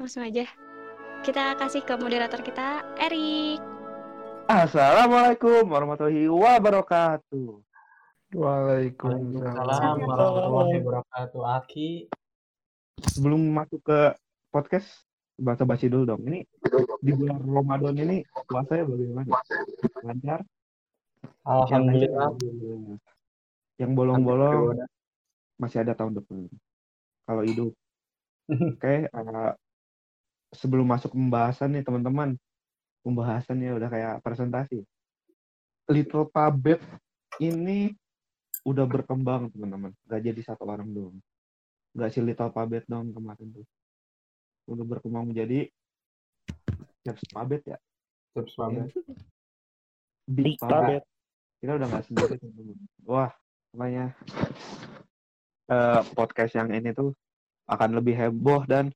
langsung aja. Kita kasih ke moderator kita, Erik. Assalamualaikum warahmatullahi wabarakatuh. Waalaikumsalam warahmatullahi wabarakatuh. Aki. Sebelum masuk ke podcast, baca basi dulu dong. Ini di bulan Ramadan ini puasanya bagaimana? Lancar? Alhamdulillah. Yang bolong-bolong masih ada tahun depan. Kalau hidup. Oke, uh, sebelum masuk pembahasan nih teman-teman, pembahasannya udah kayak presentasi. Little Puppet ini udah berkembang teman-teman, gak jadi satu orang doang. Gak si Little Puppet dong kemarin tuh. Udah berkembang menjadi Jeps Puppet ya. Tips banget. Big Puppet. Kita udah gak sendiri teman-teman. Wah, makanya eh, podcast yang ini tuh akan lebih heboh dan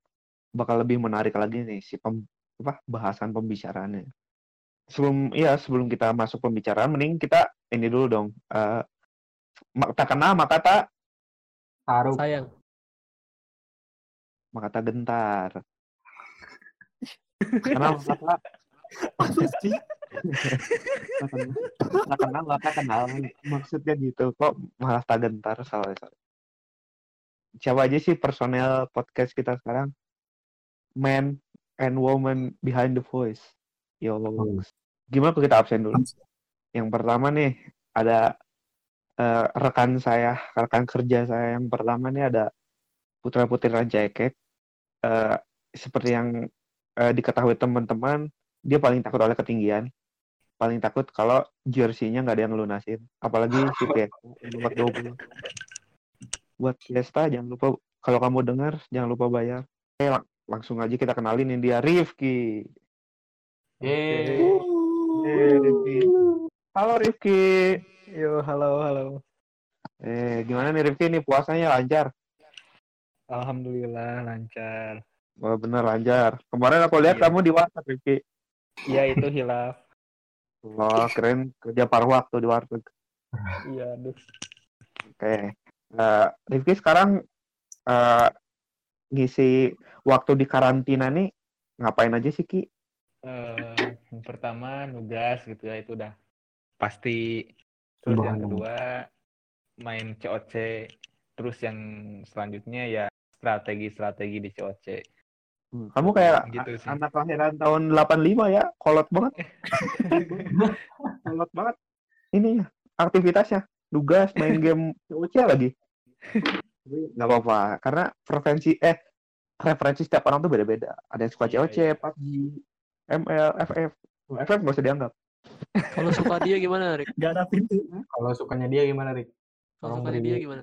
bakal lebih menarik lagi nih si pem, apa bahasan pembicaraannya. Sebelum ya sebelum kita masuk pembicaraan, mending kita ini dulu dong. Eh mak- tak kenal maka tak Taruh. Sayang. maka tak gentar. Kenal maka tak tak kenal tak kenal maka kenal. Maksudnya gitu. Kok malah tak gentar salah salah. Siapa aja sih personel podcast kita sekarang? Man and woman behind the voice. Ya Allah. Hmm. Gimana kalau kita absen dulu? Yang pertama nih ada eh, rekan saya, rekan kerja saya yang pertama nih ada Putra Putri Rancakek. Eh, seperti yang eh, diketahui teman-teman, dia paling takut oleh ketinggian. Paling takut kalau jersey-nya nggak ada yang lunasin. Apalagi si Fiesta yang nomor 20. Buat Fiesta jangan lupa kalau kamu dengar jangan lupa bayar. Lang- langsung aja kita kenalin ini dia Rifki. Yeay. Eh, Rifki. Halo Rifki. Yo, halo, halo. Eh, gimana nih Rifki nih puasanya lancar? Alhamdulillah lancar. Wah, bener lancar. Kemarin aku lihat Iya. kamu di WhatsApp Rifki. Iya itu hilaf. Wah, keren kerja paruh waktu di warteg. Iya, aduh. Oke. Eh, Rifki sekarang eh, ngisi waktu di karantina nih ngapain aja sih Ki? Eh, yang pertama nugas gitu ya itu udah pasti. Terus yang Subhanallah. kedua main COC. Terus yang selanjutnya ya strategi-strategi di COC. Hmm, Kamu kayak Gitu sih. anak kelahiran tahun 85 ya, kolot banget. kolot banget. Ini ya, aktivitasnya, tugas, main game COC lagi. Nggak apa-apa, karena preferensi eh referensi setiap orang tuh beda-beda. Ada yang suka Iya, COC, iya. PUBG, ML, FF. FF nggak usah dianggap. Kalau suka dia gimana, Rik? Gak ada pintu. Kalau sukanya dia gimana, Rik? Kalau sukanya dia gimana?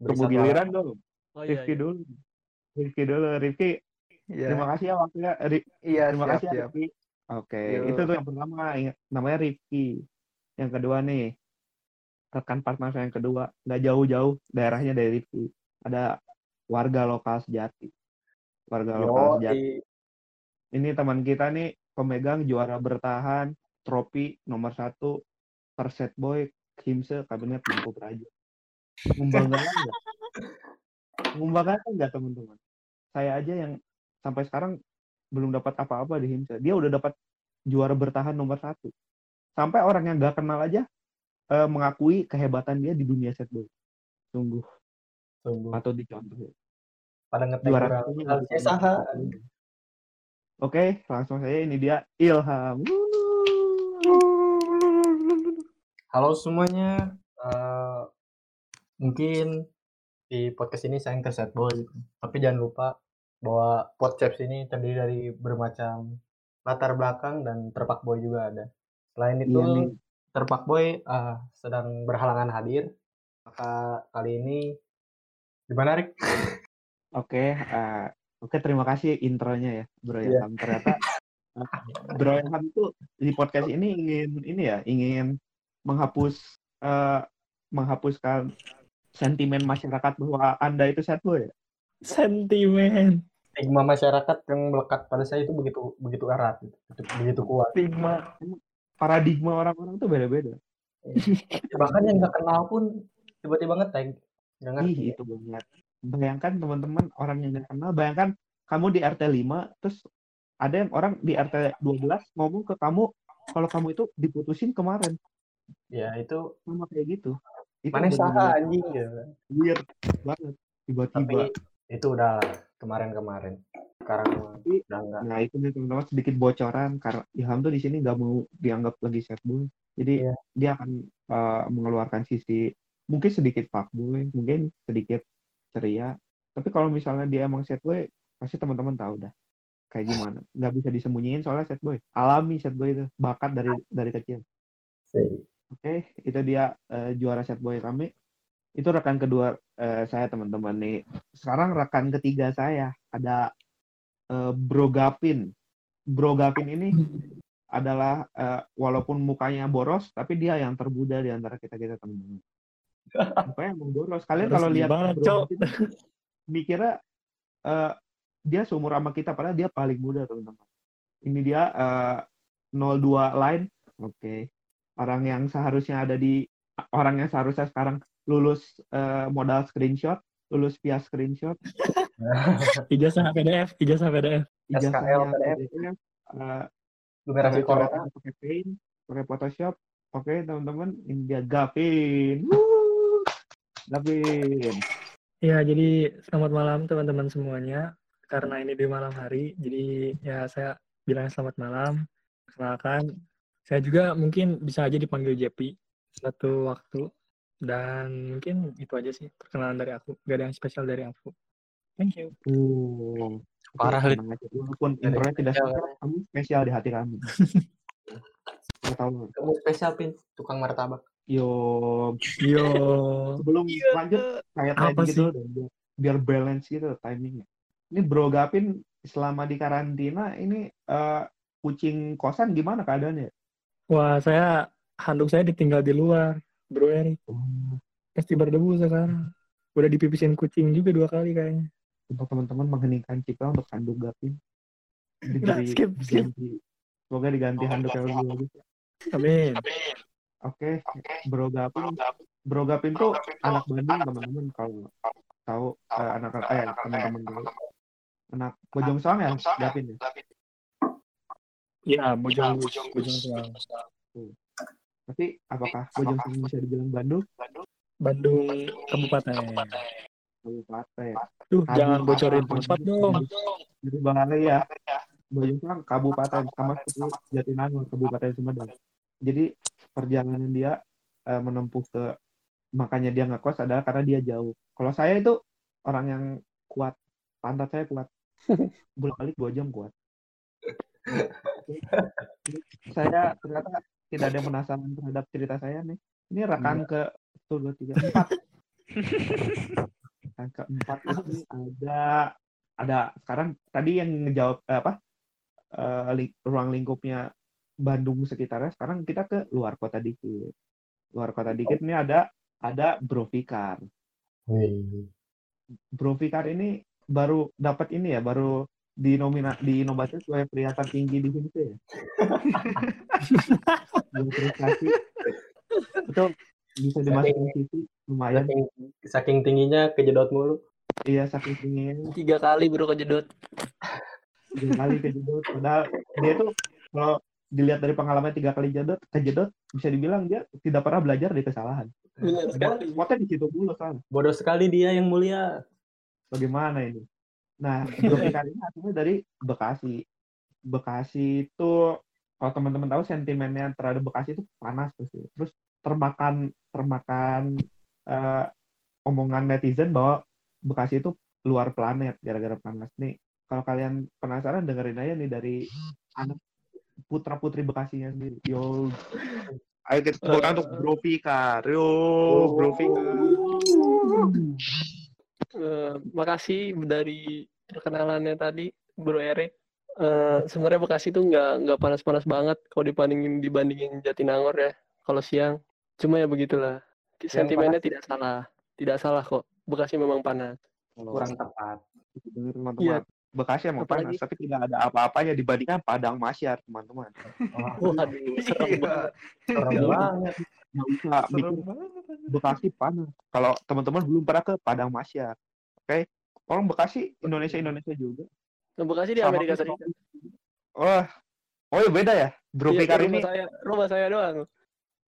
Tunggu giliran dong. Oh iya, Rifki iya. dulu. Rifki dulu. Rifki, Iya. terima kasih ya waktunya. Ri- Iya, terima siap, kasih ya. Rifki. Oke, itu tuh yang pertama. Ingat, namanya Rifki. Yang kedua nih, rekan partner saya yang kedua. Nggak jauh-jauh daerahnya dari Rifki. Ada warga lokal sejati. Warga lokal sejati. Ini teman kita nih pemegang juara bertahan trofi nomor satu per set boy Kimse Kabinet Mampu Praja. Membanggakan nggak? Membanggakan nggak teman-teman? Saya aja yang sampai sekarang belum dapat apa-apa di Himse. Dia udah dapat juara bertahan nomor satu. Sampai orang yang nggak kenal aja eh, mengakui kehebatan dia di dunia set boy. Sungguh Tunggu. patut dicontoh. Pada ngetek Juara saha. Oke, langsung saja ini dia Ilham. Halo semuanya. Eh, mungkin di podcast ini saya yang terset boy. Tapi jangan lupa bahwa podcast ini terdiri dari bermacam latar belakang dan terpak boy juga ada. Selain itu, Iya nih. Terpak boy eh, sedang berhalangan hadir. Maka kali ini gimana Rik? Oke, eh, oke terima kasih intronya ya, Bro Iya. Ilham. Ternyata eh, Bro Ilham itu di podcast ini ingin ini ya, ingin menghapus eh, menghapuskan sentimen masyarakat bahwa Anda itu sad boy ya. Sentimen. Stigma masyarakat yang melekat pada saya itu begitu begitu erat, gitu. begitu, begitu kuat. Stigma. Paradigma orang-orang tuh beda-beda. Bahkan yang nggak kenal pun tiba-tiba ngetag. Ngerti. Ih, itu banget. Bayangkan teman-teman orang yang nggak kenal, bayangkan kamu di RT 5 terus ada yang orang di RT 12 ngomong ke kamu kalau kamu itu diputusin kemarin Ya itu sama kayak gitu itu mana saha anjing ya. weird banget tiba-tiba Tapi itu udah kemarin-kemarin. Enggak. Nah itu nih teman-teman sedikit bocoran karena Ilham tuh di sini nggak mau dianggap lagi sad boy. Jadi Iya. dia akan uh, mengeluarkan sisi mungkin sedikit fuckboy, mungkin sedikit ceria. Tapi kalau misalnya dia emang sad boy, pasti teman-teman tahu dah kayak gimana. Nggak bisa disembunyiin soalnya sad boy. Alami sad boy itu bakat dari dari kecil. Oke, itu dia uh, juara sad boy kami. Itu rekan kedua uh, saya teman-teman nih. Sekarang rekan ketiga saya ada uh, Bro Gavin. Bro Gavin ini adalah uh, walaupun mukanya boros, tapi dia yang termuda di antara kita kita teman-teman. Mukanya emang boros. Kalian kalau lihat gimana, Bro Cok? Gavin, mikirnya uh, dia seumur sama kita, padahal dia paling muda teman-teman. Ini dia uh, 02 line, oke. Orang yang seharusnya ada di orang yang seharusnya sekarang lulus uh, modal screenshot, lulus via screenshot, Ijazah PDF, ijazah PDF. ijazahnya SKL, PDF. PDF, uh, corona. coretan, pakai paint, pakai Photoshop. Oke, teman-teman, ini dia Gavin. Gavin. Ya, jadi selamat malam teman-teman semuanya. Karena ini di malam hari, jadi ya saya bilang selamat malam. Perkenalkan, saya juga mungkin bisa aja dipanggil JP suatu waktu. Dan mungkin itu aja sih perkenalan dari aku. Gak ada yang spesial dari aku. Thank you. Uh, Parah, Lid. Walaupun intronya tidak kecil, spesial, kamu spesial di hati kami. Saya tahu. Kamu spesial pin tukang martabak. Yo, Yo. sebelum lanjut kayak Apa tadi gitu biar, biar balance gitu timingnya. Ini Bro Gavin selama di karantina ini eh, kucing kosan gimana keadaannya? Wah, saya handuk saya ditinggal di luar, Bro Erik. Pasti berdebu sekarang. Udah dipipisin kucing juga dua kali kayaknya. untuk teman-teman mengheningkan cipta untuk handuk Gavin. Diberi skip, skip. Semoga diganti handuk yang lebih bagus. Amin. Oke, Bro Gavin. Bro Gavin tuh anak Bandung teman-teman kalau tahu eh, anak eh teman-teman dulu. Anak Bojong Soang ya, Gavin ya. Ya, bojong bojong soal. Tapi apakah Bojong Soang bisa dibilang Bandung? Bandung Kabupaten. Kabupaten. Tuh, Aduh, jangan bocorin tempat dong. Jadi bahaya ya. Bojong Soang Kabupaten sama seperti Jatinangor Kabupaten Sumedang. Jadi perjalanan dia eh, menempuh ke makanya dia ngekos adalah karena dia jauh. Kalau saya itu orang yang kuat, pantat saya kuat. Bolak balik dua jam kuat. saya ternyata tidak ada yang penasaran terhadap cerita saya nih. Ini rekan ke satu dua tiga empat. Rekan keempat ini ada ada sekarang tadi yang ngejawab eh, apa eh, ling- ruang lingkupnya Bandung sekitarnya sekarang kita ke luar kota dikit luar kota dikit ini ada ada Bro Fikar Wih. Bro Fikar ini baru dapat ini ya baru dinomina dinobatkan sebagai pria tertinggi di sini tuh ya prestasi. Itu bisa dimasukin TV lumayan. Saking, saking tingginya kejedot mulu. iya saking tingginya. Tiga kali bro kejedot. tiga kali kejedot padahal dia tuh kalau dilihat dari pengalaman tiga kali jedot kejedot bisa dibilang dia tidak pernah belajar dari kesalahan. Benar sekali. di situ dulu kan Bodoh sekali dia yang mulia. bagaimana ini nah kali ini asalnya dari Bekasi. Bekasi itu kalau teman-teman tahu sentimennya terhadap Bekasi itu panas tuh sih. Terus termakan termakan eh, omongan netizen bahwa Bekasi itu luar planet gara-gara panas. Nih kalau kalian penasaran dengerin aja nih dari anak putra putri Bekasinya sendiri. Yo. Ayo kita tepuk tangan untuk Bro Fikar yo Bro Fikar Eh, makasih dari perkenalannya tadi, Bro Erik. Eh, sebenarnya Bekasi tuh nggak nggak panas-panas banget kalau dibandingin dibandingin Jatinangor ya. Kalau siang, cuma ya begitulah. Sentimennya tidak salah, tidak salah kok. Bekasi memang panas. Kurang tepat. Teman-teman. Iya. Bekasi emang Apalagi- panas, tapi tidak ada apa-apanya dibandingkan Padang Masyar, teman-teman. Serem banget. Serem Iya. banget. Nggak usah mikir Bekasi panas. Kalau teman-teman belum pernah ke Padang Masyar, oke? Orang Bekasi Indonesia Indonesia juga. Nah, Bekasi di Sama Amerika. Serikat. Wah, oh ya beda ya. Bro Iya, Fikar ini rumah saya, rumah saya doang.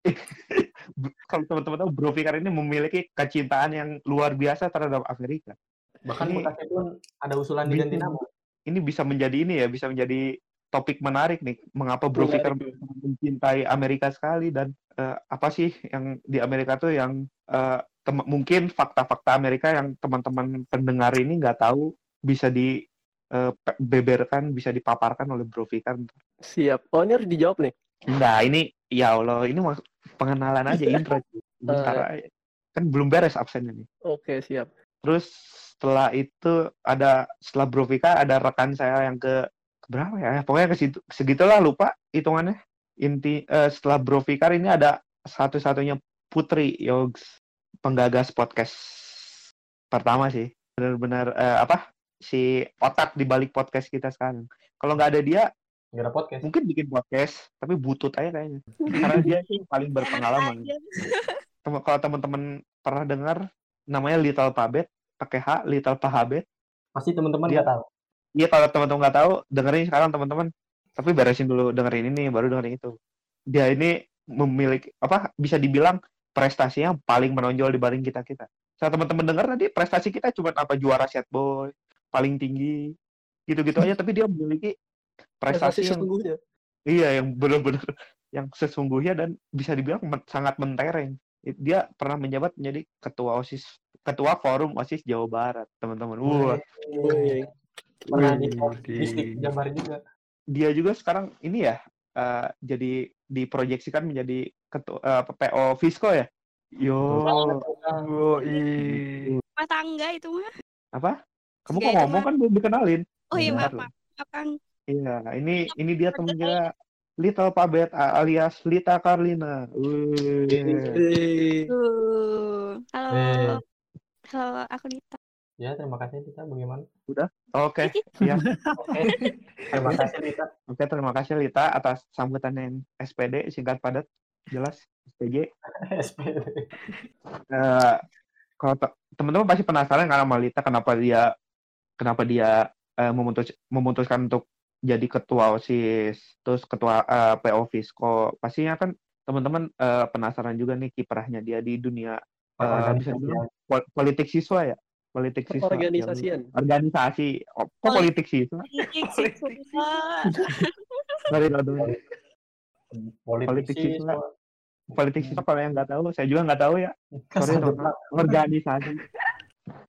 kalau teman-teman tahu Bro Fikar ini memiliki kecintaan yang luar biasa terhadap Amerika. Bahkan Ini- Bekasi pun ada usulan diganti nama. Ini bisa menjadi ini ya, bisa menjadi topik menarik nih. Mengapa Bro Fikar mencintai Amerika sekali dan eh, apa sih yang di Amerika tuh yang eh, tem- mungkin fakta-fakta Amerika yang teman-teman pendengar ini nggak tahu bisa dibeberkan, bisa dipaparkan oleh Bro Fikar. Siap. Oh, ini harus dijawab nih. Enggak, ini ya Allah, ini pengenalan aja intro. Bentar aja. Kan belum beres absennya nih. Oke, siap. Terus setelah itu ada setelah Bro Vika ada rekan saya yang ke ke berapa ya? Pokoknya ke situ segitulah lupa hitungannya. Inti eh, setelah Bro Fikar ini ada satu-satunya Putri Yogs penggagas podcast pertama sih. Benar-benar eh, apa? si otak di balik podcast kita sekarang. Kalau nggak ada dia, Nggak ada podcast. mungkin bikin podcast, tapi butut aja kayaknya. Karena dia sih paling berpengalaman. Tem- kalau teman-teman pernah dengar namanya Little Pabet pakai H Little Pahabet Pasti teman-teman Dia- nggak tahu. iya kalau teman-teman nggak tahu dengerin sekarang teman-teman tapi beresin dulu dengerin ini baru dengerin itu dia ini memiliki apa bisa dibilang prestasinya paling menonjol dibanding kita kita saat teman-teman dengar tadi prestasi kita cuma apa juara set boy paling tinggi gitu-gitu aja tapi dia memiliki Prestasi prestasi yang sesungguhnya. Iya, yang benar-benar yang sesungguhnya dan bisa dibilang men- sangat mentereng. Dia pernah menjabat menjadi ketua OSIS, ketua forum OSIS Jawa Barat, teman-teman. Wah. Pernah di juga. dia juga sekarang ini ya eh, jadi diproyeksikan menjadi ketua eh, PO Fisco ya. Yo, Rumah tangga itu mah. apa? Kamu Ya, kok ngomong kan belum dikenalin. Oh iya maaf, maaf Kang. Iya, ini ini dia teman kita Little Pabet alias Lita. Tuh. Halo. Halo, aku Dita. Ya, terima kasih Tita. Bagaimana? Oke, ya. Oke. terima kasih Tita. Oke, terima kasih Lita atas sambutan yang SPD singkat padat jelas SPJ. SPD. Eh, kalau te- teman-teman pasti penasaran kan sama Lita kenapa dia kenapa dia eh, memutus memutuskan untuk jadi ketua OSIS, terus ketua eh, PO Fisco. Pastinya kan teman-teman eh, penasaran juga nih kiprahnya dia di dunia eh, bisa politik siswa ya, politik siswa. Organisasian. organisasi. Oh, kok Poli- politik siswa? Politik sih, Kak. Sorry. Politik siswa. politik siswa kalau yang nggak tahu. Saya juga nggak tahu ya. Sorry organisasi.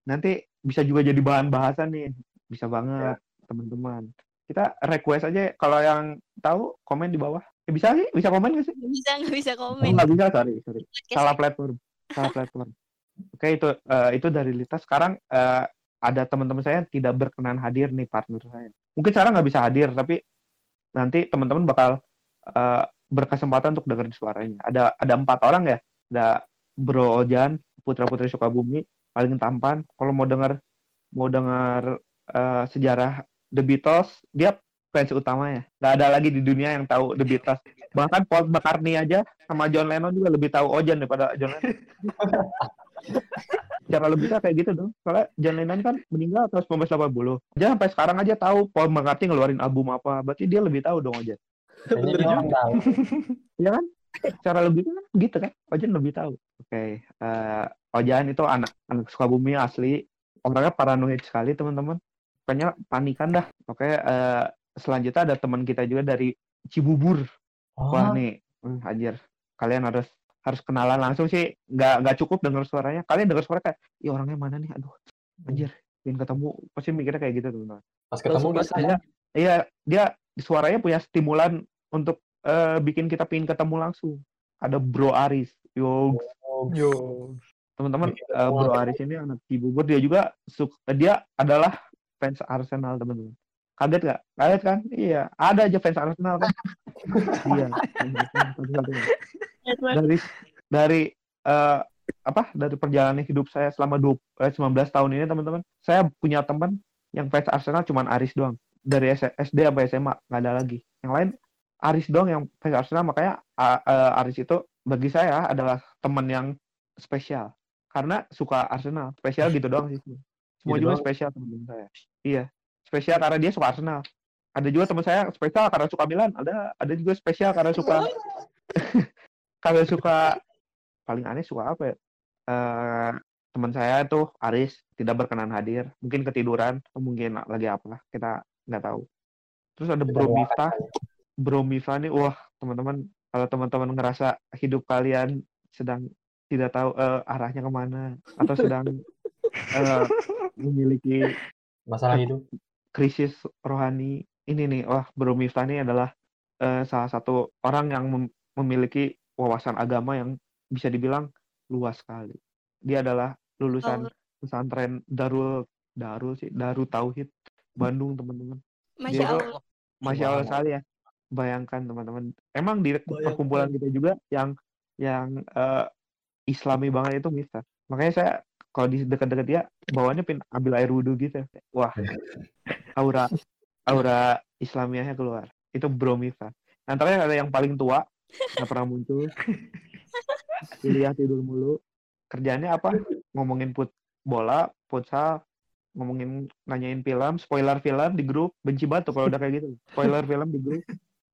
Nanti bisa juga jadi bahan bahasan nih. Bisa banget teman-teman. Kita request aja kalau yang tahu komen di bawah. Eh, bisa sih? Bisa komen nggak sih? Nggak bisa, nggak bisa oh, komen. nggak bisa. Sorry sorry. Salah platform. Salah platform oke itu eh, itu dari Lita. Sekarang eh, ada teman-teman saya yang tidak berkenan hadir nih partner saya. Mungkin sekarang nggak bisa hadir tapi nanti teman-teman bakal eh, berkesempatan untuk dengerin suaranya. Ada ada empat orang ya. Ada Bro Ojan putra putri Sukabumi paling tampan. Kalau mau denger mau dengar eh, sejarah The Beatles dia fans utamanya nggak ada lagi di dunia yang tahu The Beatles. Bahkan Paul McCartney aja sama John Lennon juga lebih tahu Ojan daripada John Lennon cara lebihnya kayak gitu dong. Soalnya John Lennon kan meninggal tahun 1980 dia sampai sekarang aja tahu Paul McCartney ngeluarin album apa. Berarti dia lebih tahu dong Kayaknya Bener tahu. Iya kan? Cara lebihnya kan gitu kan? Ojan lebih tahu. Oke eh, Ojan itu anak anak Sukabumi asli. Orangnya paranoid sekali teman-teman. Pokoknya panikan dah. Oke eh, selanjutnya ada teman kita juga dari Cibubur. Wah Oh, nih, hmm, anjir. Kalian harus harus kenalan langsung sih. Nggak nggak cukup dengar suaranya. Kalian dengar suara kayak, iya orangnya mana nih? Aduh, anjir. Pengen ketemu. Pasti mikirnya kayak gitu teman. pas ketemu tanya, Iya, dia suaranya punya stimulan untuk eh, bikin kita pengen ketemu langsung. Ada Bro Aris. Yo, Yo. teman-teman, ketemu Bro. Aris ini anak Cibubur. Dia juga suk dia adalah fans Arsenal teman-teman. Kaget nggak? Kaget kan? Iya, ada aja fans Arsenal kan? iya. Dari dari eh, apa dari perjalanan hidup saya selama 20, eh, 19 tahun ini teman-teman saya punya teman yang fans Arsenal cuman Aris doang. Dari SD sampai SMA nggak ada lagi. Yang lain Aris doang yang fans Arsenal makanya A- eh, Aris itu bagi saya adalah teman yang spesial. Karena suka Arsenal. Spesial gitu doang sih. Semua Gitu juga doang. spesial teman-teman saya. Iya. Spesial karena dia suka Arsenal. Ada juga teman saya spesial karena suka Milan. Ada ada juga spesial karena suka kalau suka paling aneh suka apa ya? Eh teman saya tuh Aris tidak berkenan hadir, mungkin ketiduran, atau mungkin lagi apa, kita nggak tahu. Terus ada Bro Miftah, Bro Miftah nih, wah teman-teman, kalau teman-teman ngerasa hidup kalian sedang tidak tahu eh, arahnya ke mana, atau sedang eh, memiliki Masalah hidup. krisis rohani, ini nih, wah Bro Miftah ini adalah eh, salah satu orang yang mem- memiliki wawasan agama yang bisa dibilang luas sekali. Dia adalah lulusan Oh, pesantren Darul Darul sih Darul Tauhid Bandung teman-teman. Masya tuh Allah. Masya Allah Wow. sekali ya. Bayangkan teman-teman. Emang di Bayangkan. perkumpulan kita juga yang yang eh, Islami banget itu bisa. Makanya saya kalau di dekat-dekat dia bawaannya pin ambil air wudhu gitu. Wah, aura aura Islamiahnya keluar. Itu Bro Miftah. Nah, terakhir ada yang paling tua, nggak pernah muncul. Kuliah tidur mulu. Kerjanya apa? Ngomongin put bola, futsal, ngomongin nanyain film, spoiler film di grup, benci banget tuh kalau udah kayak gitu. Spoiler film di grup.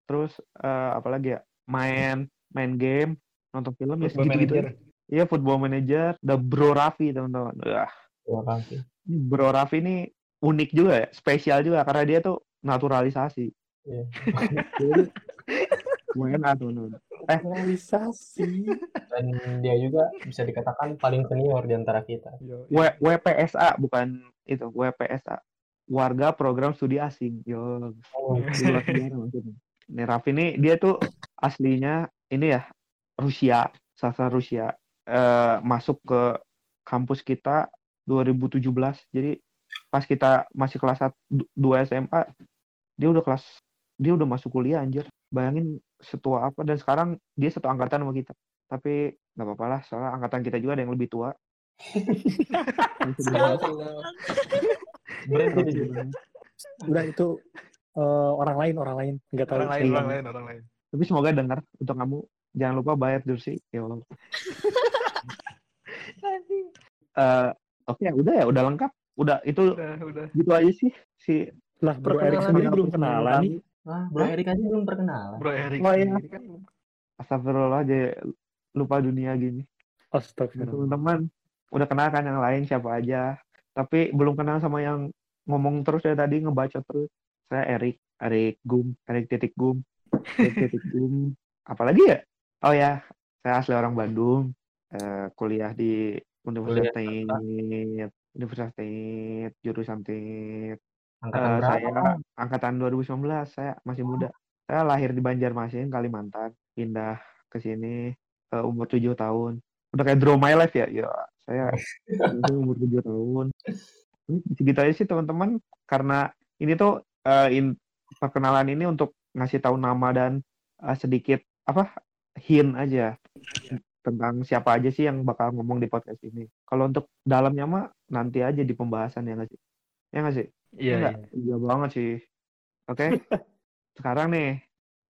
Terus eh, apa lagi ya? Main main game, nonton film ya Football segitu-gitu. Manager. aja. Iya, Football Manager, ada Bro Raffi teman-teman. Wah, Terima kasih. Bro Raffi ini unik juga ya, spesial juga karena dia tuh naturalisasi. Iya. WNA teman-teman. Realisasi. Dan dia juga bisa dikatakan paling senior di antara kita. W- WPSA bukan itu, WPSA. Warga Program Studi Asing. Yo, Oh. Nih Raffi ini dia tuh aslinya ini ya Rusia, sastra Rusia. Eh, masuk ke kampus kita 2017. Jadi pas kita masih kelas 2 SMA, dia udah kelas dia udah masuk kuliah anjir. Bayangin setua apa dan sekarang dia satu angkatan sama kita. Tapi nggak apa-apa lah, soalnya angkatan kita juga ada yang lebih tua. Situ. Udah itu eh, orang lain, orang lain. Nggak tahu. Orang lain, orang lain, orang lain. Tapi semoga dengar untuk kamu. Jangan lupa bayar jersey. Ya Allah. Eh, Oke, udah ya, udah lengkap. Udah itu Udah, udah. gitu aja sih si Lah, Bro Perkenalan Erik sendiri belum kenalan nih. Wah, Bro Erik aja belum perkenalan. Bro Erik Oh, iya. kan Astagfirullah aja lupa dunia gini. Astagfirullah. teman-teman udah kenal kan yang lain siapa aja. Tapi belum kenal sama yang ngomong terus ya tadi ngebacot terus. Saya Erik, Erik Gum, Erik titik Gum, Erik titik Gum. Apalagi ya? Oh ya, saya asli orang Bandung. Eh, kuliah di Universitas Teknik, Universitas Teknik, jurusan Teknik. Angkatan berapa? saya Bang? angkatan 2019, saya masih muda. Saya lahir di Banjarmasin, Kalimantan. Pindah ke sini eh, umur 7 tahun. Udah kayak draw my life ya. Ya, saya itu umur 7 tahun. Ini Segitu aja sih teman-teman karena ini tuh eh, in- perkenalan ini untuk ngasih tahu nama dan eh, sedikit apa hint aja tentang siapa aja sih yang bakal ngomong di podcast ini. Kalau untuk dalamnya mah nanti aja di pembahasan ya nggak sih? Ya nggak sih? Iya, iya. iya banget sih. Oke. Sekarang nih,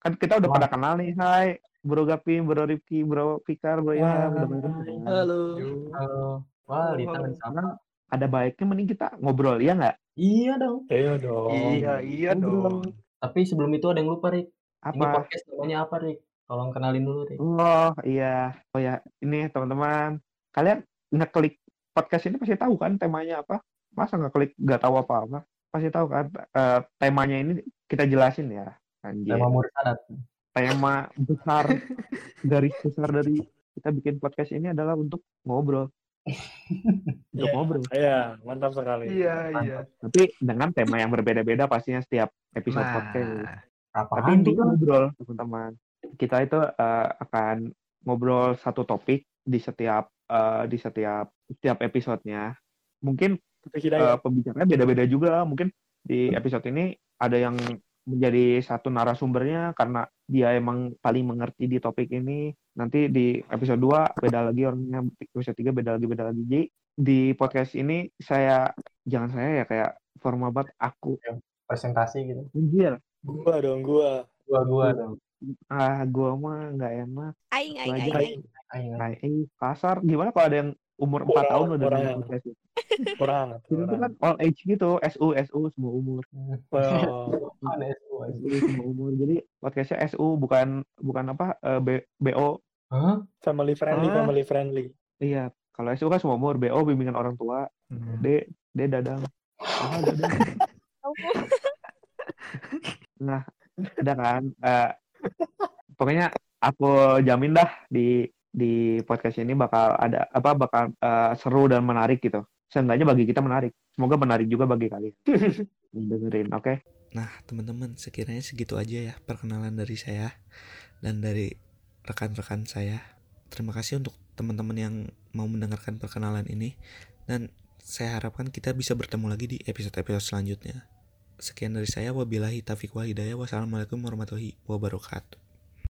kan kita udah pada kenal nih. Hai, Bro Gapim, Bro Rifki, Bro Fikar, Bro Ilham, kenal. Halo. Halo. Wah, disapa. Sekarang ada baiknya mending kita ngobrol, ya nggak? Iya dong. Iya dong. Iya, iya dong. Tapi sebelum itu ada yang lupa, Rik. Ini Apa? podcast namanya apa, Rik? Tolong kenalin dulu, Rik. Oh iya, oh ya, ini teman-teman, kalian ngeklik podcast ini pasti tahu kan temanya apa? Masa nggak klik nggak tahu apa-apa? Pasti tahu kan? Eh, temanya ini kita jelasin ya. Anjir. Tema Mursadat. tema besar garis besar dari kita bikin podcast ini adalah untuk ngobrol untuk Iya. ngobrol Iya, mantap sekali. Iya, iya. tapi dengan tema yang berbeda-beda pastinya setiap episode podcast Nah, Apa tapi intinya ngobrol teman-teman kita itu eh, akan ngobrol satu topik di setiap eh, di setiap setiap episodenya mungkin Hidayat. pembicaranya beda-beda juga. Mungkin di episode ini ada yang menjadi satu narasumbernya karena dia emang paling mengerti di topik ini. Nanti di episode 2 beda lagi orangnya, episode 3 beda lagi, beda lagi. Jadi di podcast ini saya, jangan saya ya kayak formal banget aku. presentasi gitu. Anjir, Gua dong, gua. Gua gua dong. ah gua mah nggak enak. Aing, aing, aing, aing. Ayo. Eh, kasar. Gimana kalau ada yang umur 4 tahun Kurang, udah kurang. podcast itu. kurang Itu kan all age gitu, SU, SU semua umur. Wow. Ada SU. SU semua umur. Jadi podcastnya SU bukan bukan apa eh, B- BO. Hah? family friendly Ah. family friendly Iya, kalau SU kan semua umur, BO bimbingan orang tua, D D dadang. Ah, dadang. Nah, ada kan eh, pokoknya aku jamin dah di di podcast ini bakal ada apa bakal eh, seru dan menarik gitu. Seenggaknya bagi kita menarik. Semoga menarik juga bagi kalian. dengerin, oke? Nah, teman-teman, sekiranya segitu aja ya perkenalan dari saya dan dari rekan-rekan saya. Terima kasih untuk teman-teman yang mau mendengarkan perkenalan ini dan saya harapkan kita bisa bertemu lagi di episode-episode selanjutnya. Sekian dari saya, wabillahi taufiq wal hidayah. Wassalamualaikum warahmatullahi wabarakatuh.